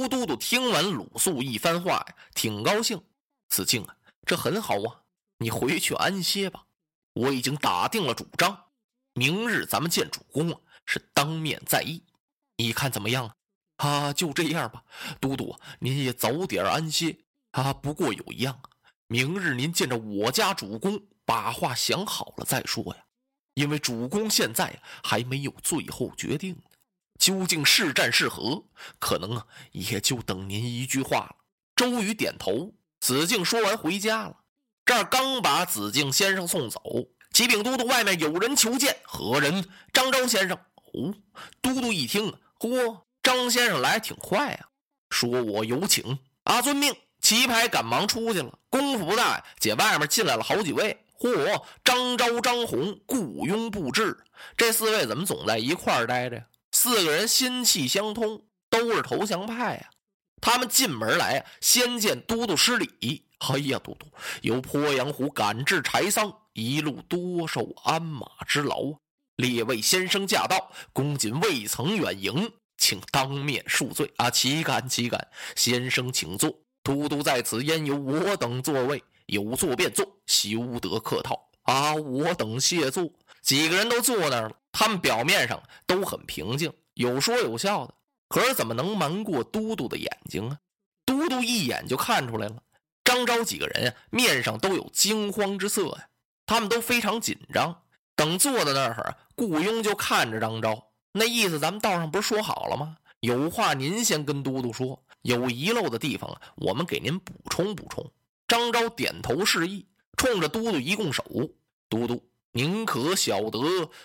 周都督听完鲁肃一番话呀，挺高兴。子敬啊，这很好啊，你回去安歇吧。我已经打定了主张，明日咱们见主公啊，是当面再议。你看怎么样啊？啊，就这样吧。都督，您也早点安歇啊。不过有一样，明日您见着我家主公，把话想好了再说呀。因为主公现在还没有最后决定。究竟是战是和，可能啊，也就等您一句话了。周瑜点头。子敬说完回家了。这儿刚把子敬先生送走，启禀都督，外面有人求见。何人？张昭先生。哦，都督一听，嚯，张先生来挺快啊。说我有请。啊，遵命。棋牌赶忙出去了。功夫不大，姐外面进来了好几位。嚯，张昭、张宏、雇佣布置，这四位怎么总在一块儿待着呀？四个人心气相通，都是投降派呀。他们进门来啊，先见都督失礼。哎呀，都督由鄱阳湖赶至柴桑，一路多受鞍马之劳啊！列位先生驾到，公瑾未曾远迎，请当面恕罪啊！岂敢岂敢，先生请坐。都督在此，焉有我等座位？有座便坐，休得客套啊！我等谢坐。几个人都坐那儿了。他们表面上都很平静，有说有笑的，可是怎么能瞒过都督的眼睛啊？都督一眼就看出来了，张昭几个人呀，面上都有惊慌之色呀，他们都非常紧张。等坐在那儿，顾雍就看着张昭，那意思咱们道上不是说好了吗？有话您先跟都督说，有遗漏的地方啊，我们给您补充补充。张昭点头示意，冲着都督一拱手，都督。您可晓得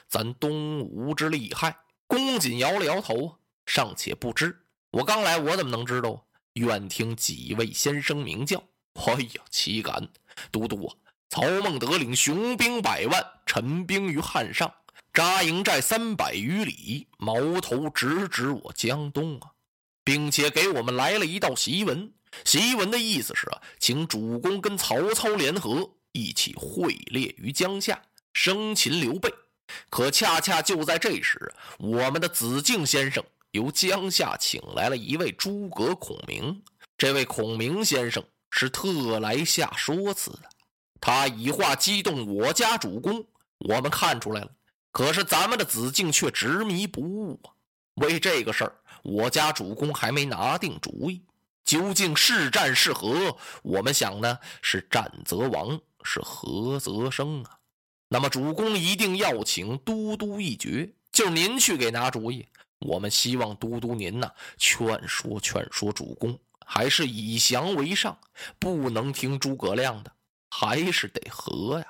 咱东吴之厉害？公瑾摇了摇头，尚且不知。我刚来，我怎么能知道啊？愿听几位先生明教。哎呀，岂敢！都督啊，曹孟德领雄兵百万，陈兵于汉上，扎营寨三百余里，矛头直指我江东啊，并且给我们来了一道檄文。檄文的意思是啊，请主公跟曹操联合，一起会猎于江夏。生擒刘备，可恰恰就在这时，我们的子敬先生由江夏请来了一位诸葛孔明。这位孔明先生是特来下说辞的，他以话激动我家主公。我们看出来了，可是咱们的子敬却执迷不悟啊。为这个事儿，我家主公还没拿定主意。究竟是战是和？我们想呢，是战则亡，是和则生啊。那么主公一定要请都督一决，就是您去给拿主意。我们希望都督您呐，劝说劝说主公，还是以降为上，不能听诸葛亮的，还是得和呀。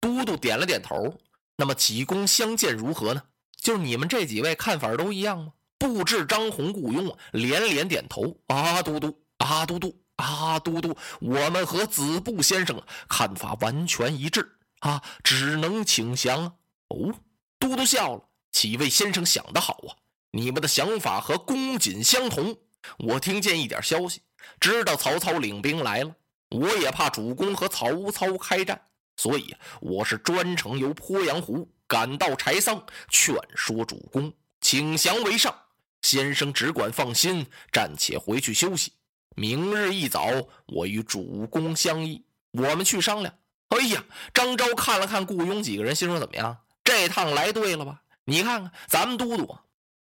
都督点了点头。那么几公相见如何呢？就是你们这几位看法都一样吗？布置张宏、雇佣连连点头。啊，都督，啊，都督，啊，都督，我们和子布先生看法完全一致。啊，只能请降啊！哦，都督笑了。几位先生想得好啊！你们的想法和公瑾相同。我听见一点消息，知道曹操领兵来了。我也怕主公和曹操开战，所以我是专程由鄱阳湖赶到柴桑，劝说主公请降为上。先生只管放心，暂且回去休息。明日一早，我与主公相议，我们去商量。哎呀，张昭看了看雇佣几个人，心说怎么样？这趟来对了吧？你看看咱们都督，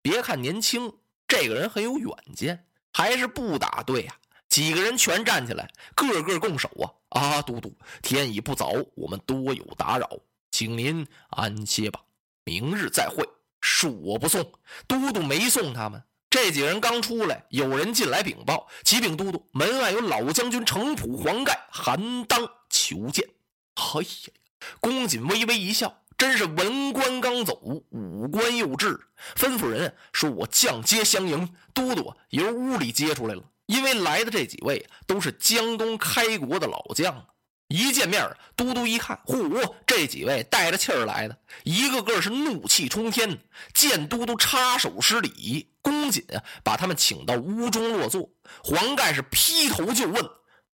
别看年轻，这个人很有远见，还是不打对呀？几个人全站起来，个个拱手啊！啊，都督，天已不早，我们多有打扰，请您安歇吧，明日再会。恕我不送。都督没送他们，这几人刚出来，有人进来禀报：启禀都督，门外有老将军程普、黄盖、韩当求见。哎呀，公瑾微微一笑，真是文官刚走，武官又至，吩咐人说：“我将接相迎。”都督由屋里接出来了，因为来的这几位都是江东开国的老将。一见面，都督一看，嚯，这几位带着气儿来的，一个个是怒气冲天。见都督插手施礼，公瑾，把他们请到屋中落座。黄盖是劈头就问：“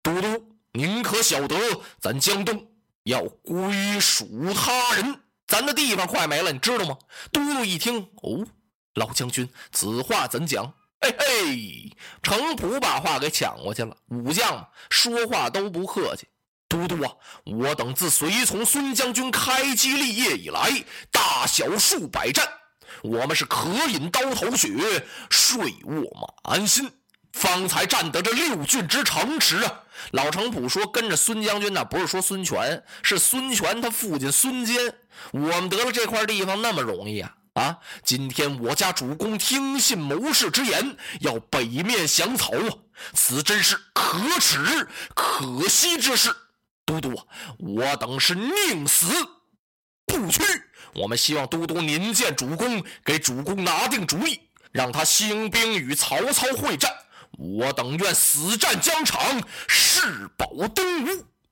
都督，您可晓得咱江东？”要归属他人，咱的地方快没了，你知道吗？都督一听，哦，老将军，此话怎讲？嘿嘿，程普把话给抢过去了。武将说话都不客气。都督啊，我等自随从孙将军开基立业以来，大小数百战，我们是可饮刀头血，睡卧马鞍心，方才占得这六郡之城池啊！老程普说：“跟着孙将军呢，不是说孙权，是孙权他父亲孙坚。我们得了这块地方那么容易啊？啊！今天我家主公听信谋士之言，要北面降曹啊！此真是可耻可惜之事。”都督，我等是宁死不屈。我们希望都督您见主公，给主公拿定主意，让他兴兵与曹操会战。我等愿死战疆场，誓保东吴。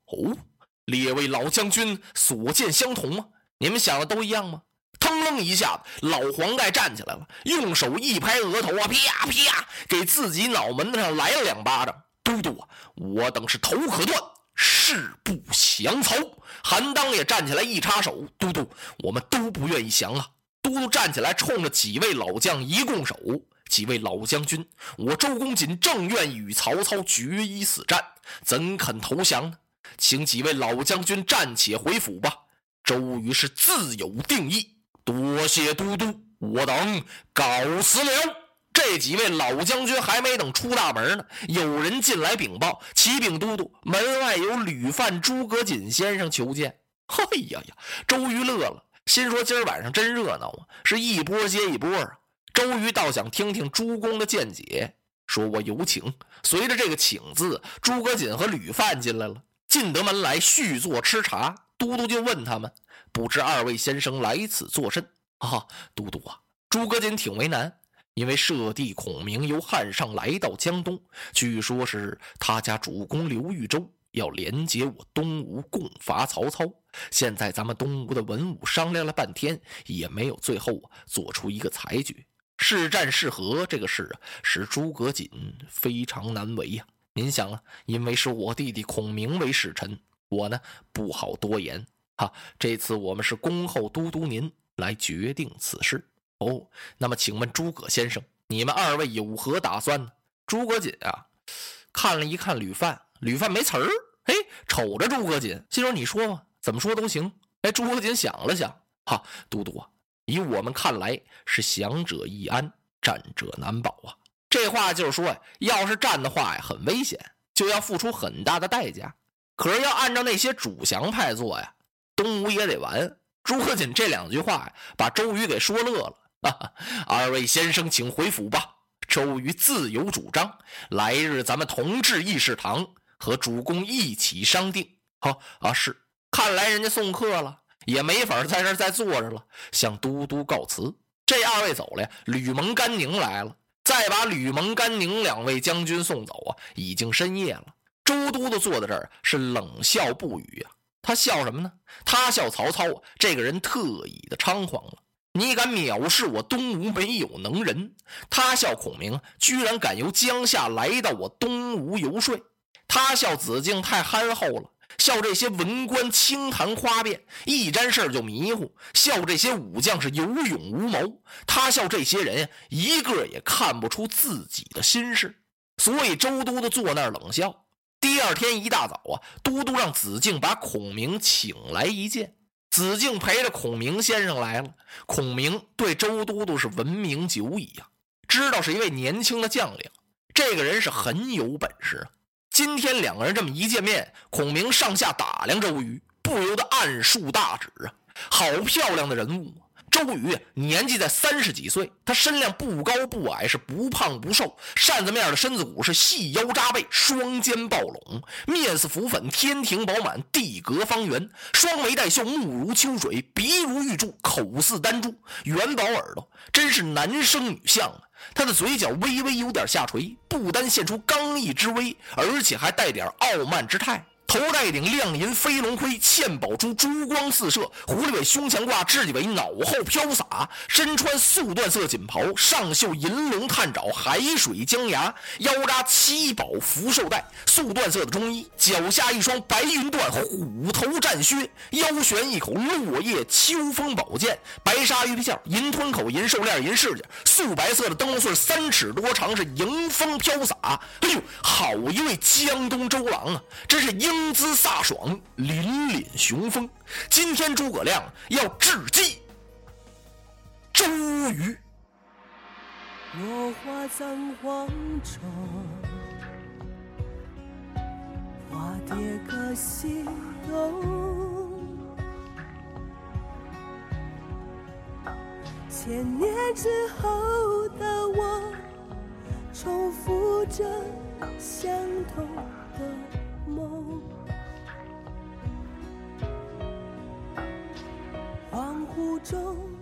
哦，列位老将军所见相同吗？你们想的都一样吗？腾楞一下，老黄盖站起来了，用手一拍额头啊，啪啪，给自己脑门子上来了两巴掌。都督啊，我等是头可断。誓不降曹。韩当也站起来一插手：“都督，我们都不愿意降啊！”都督站起来，冲着几位老将一拱手：“几位老将军，我周公瑾正愿与曹操决一死战，怎肯投降呢？请几位老将军暂且回府吧。周瑜是自有定义。多谢都督，我等告辞了。”这几位老将军还没等出大门呢，有人进来禀报：“启禀都督，门外有吕范诸葛瑾先生求见。”嘿呀呀！周瑜乐了，心说：“今儿晚上真热闹啊，是一波接一波啊。”周瑜倒想听听诸公的见解，说：“我有请。”随着这个“请”字，诸葛瑾和吕范进来了，进得门来续座吃茶。都督就问他们：“不知二位先生来此作甚？”啊，都督啊，诸葛瑾挺为难。因为舍弟孔明由汉上来到江东，据说是他家主公刘豫州要连接我东吴共伐曹操。现在咱们东吴的文武商量了半天，也没有最后啊做出一个裁决。是战是和这个事啊，使诸葛瑾非常难为呀。您想啊，因为是我弟弟孔明为使臣，我呢不好多言。哈，这次我们是恭候都督您来决定此事。哦，那么请问诸葛先生，你们二位有何打算呢？诸葛瑾啊，看了一看吕范，吕范没词儿，哎，瞅着诸葛瑾，心说：“你说吧，怎么说都行。”哎，诸葛瑾想了想，哈，都督啊，以我们看来是降者易安，战者难保啊。这话就是说，要是战的话呀，很危险，就要付出很大的代价。可是要按照那些主降派做呀，东吴也得完。诸葛瑾这两句话呀，把周瑜给说乐了。二位先生，请回府吧。周瑜自有主张，来日咱们同至议事堂，和主公一起商定。好啊，是。看来人家送客了，也没法在这再坐着了，向都督告辞。这二位走了呀，吕蒙、甘宁来了，再把吕蒙、甘宁两位将军送走啊！已经深夜了，周都督坐在这儿是冷笑不语啊。他笑什么呢？他笑曹操，这个人特意的猖狂了。你敢藐视我东吴没有能人？他笑孔明，居然敢由江夏来到我东吴游说。他笑子敬太憨厚了，笑这些文官轻谈花辩，一沾事就迷糊。笑这些武将是有勇无谋。他笑这些人呀，一个也看不出自己的心事。所以周都督坐那儿冷笑。第二天一大早啊，都督让子敬把孔明请来一见。子敬陪着孔明先生来了。孔明对周都督是闻名久矣呀，知道是一位年轻的将领，这个人是很有本事啊。今天两个人这么一见面，孔明上下打量周瑜，不由得暗竖大指啊，好漂亮的人物啊！周瑜年纪在三十几岁，他身量不高不矮，是不胖不瘦，扇子面的身子骨是细腰扎背，双肩抱拢，面似浮粉，天庭饱满，地阁方圆，双眉带秀，目如秋水，鼻如玉柱，口似丹珠，元宝耳朵，真是男生女相啊！他的嘴角微微有点下垂，不单现出刚毅之威，而且还带点傲慢之态。头戴顶亮银飞龙盔，嵌宝珠珠光四射，狐狸尾胸前挂雉鸡尾，脑后飘洒，身穿素缎色锦袍，上绣银龙探爪，海水江崖，腰扎七宝福寿带，素缎色的中衣，脚下一双白云缎虎头战靴，腰悬一口落叶秋风宝剑，白纱鱼皮鞘，银吞口，银兽链，银饰件，素白色的灯笼穗三尺多长，是迎风飘洒。哎呦，好一位江东周郎啊！真是英英姿飒爽，凛凛雄风。今天诸葛亮要致祭周瑜。落花葬黄冢，花蝶各西东。千年之后的我，重复着相同的梦。恍惚中。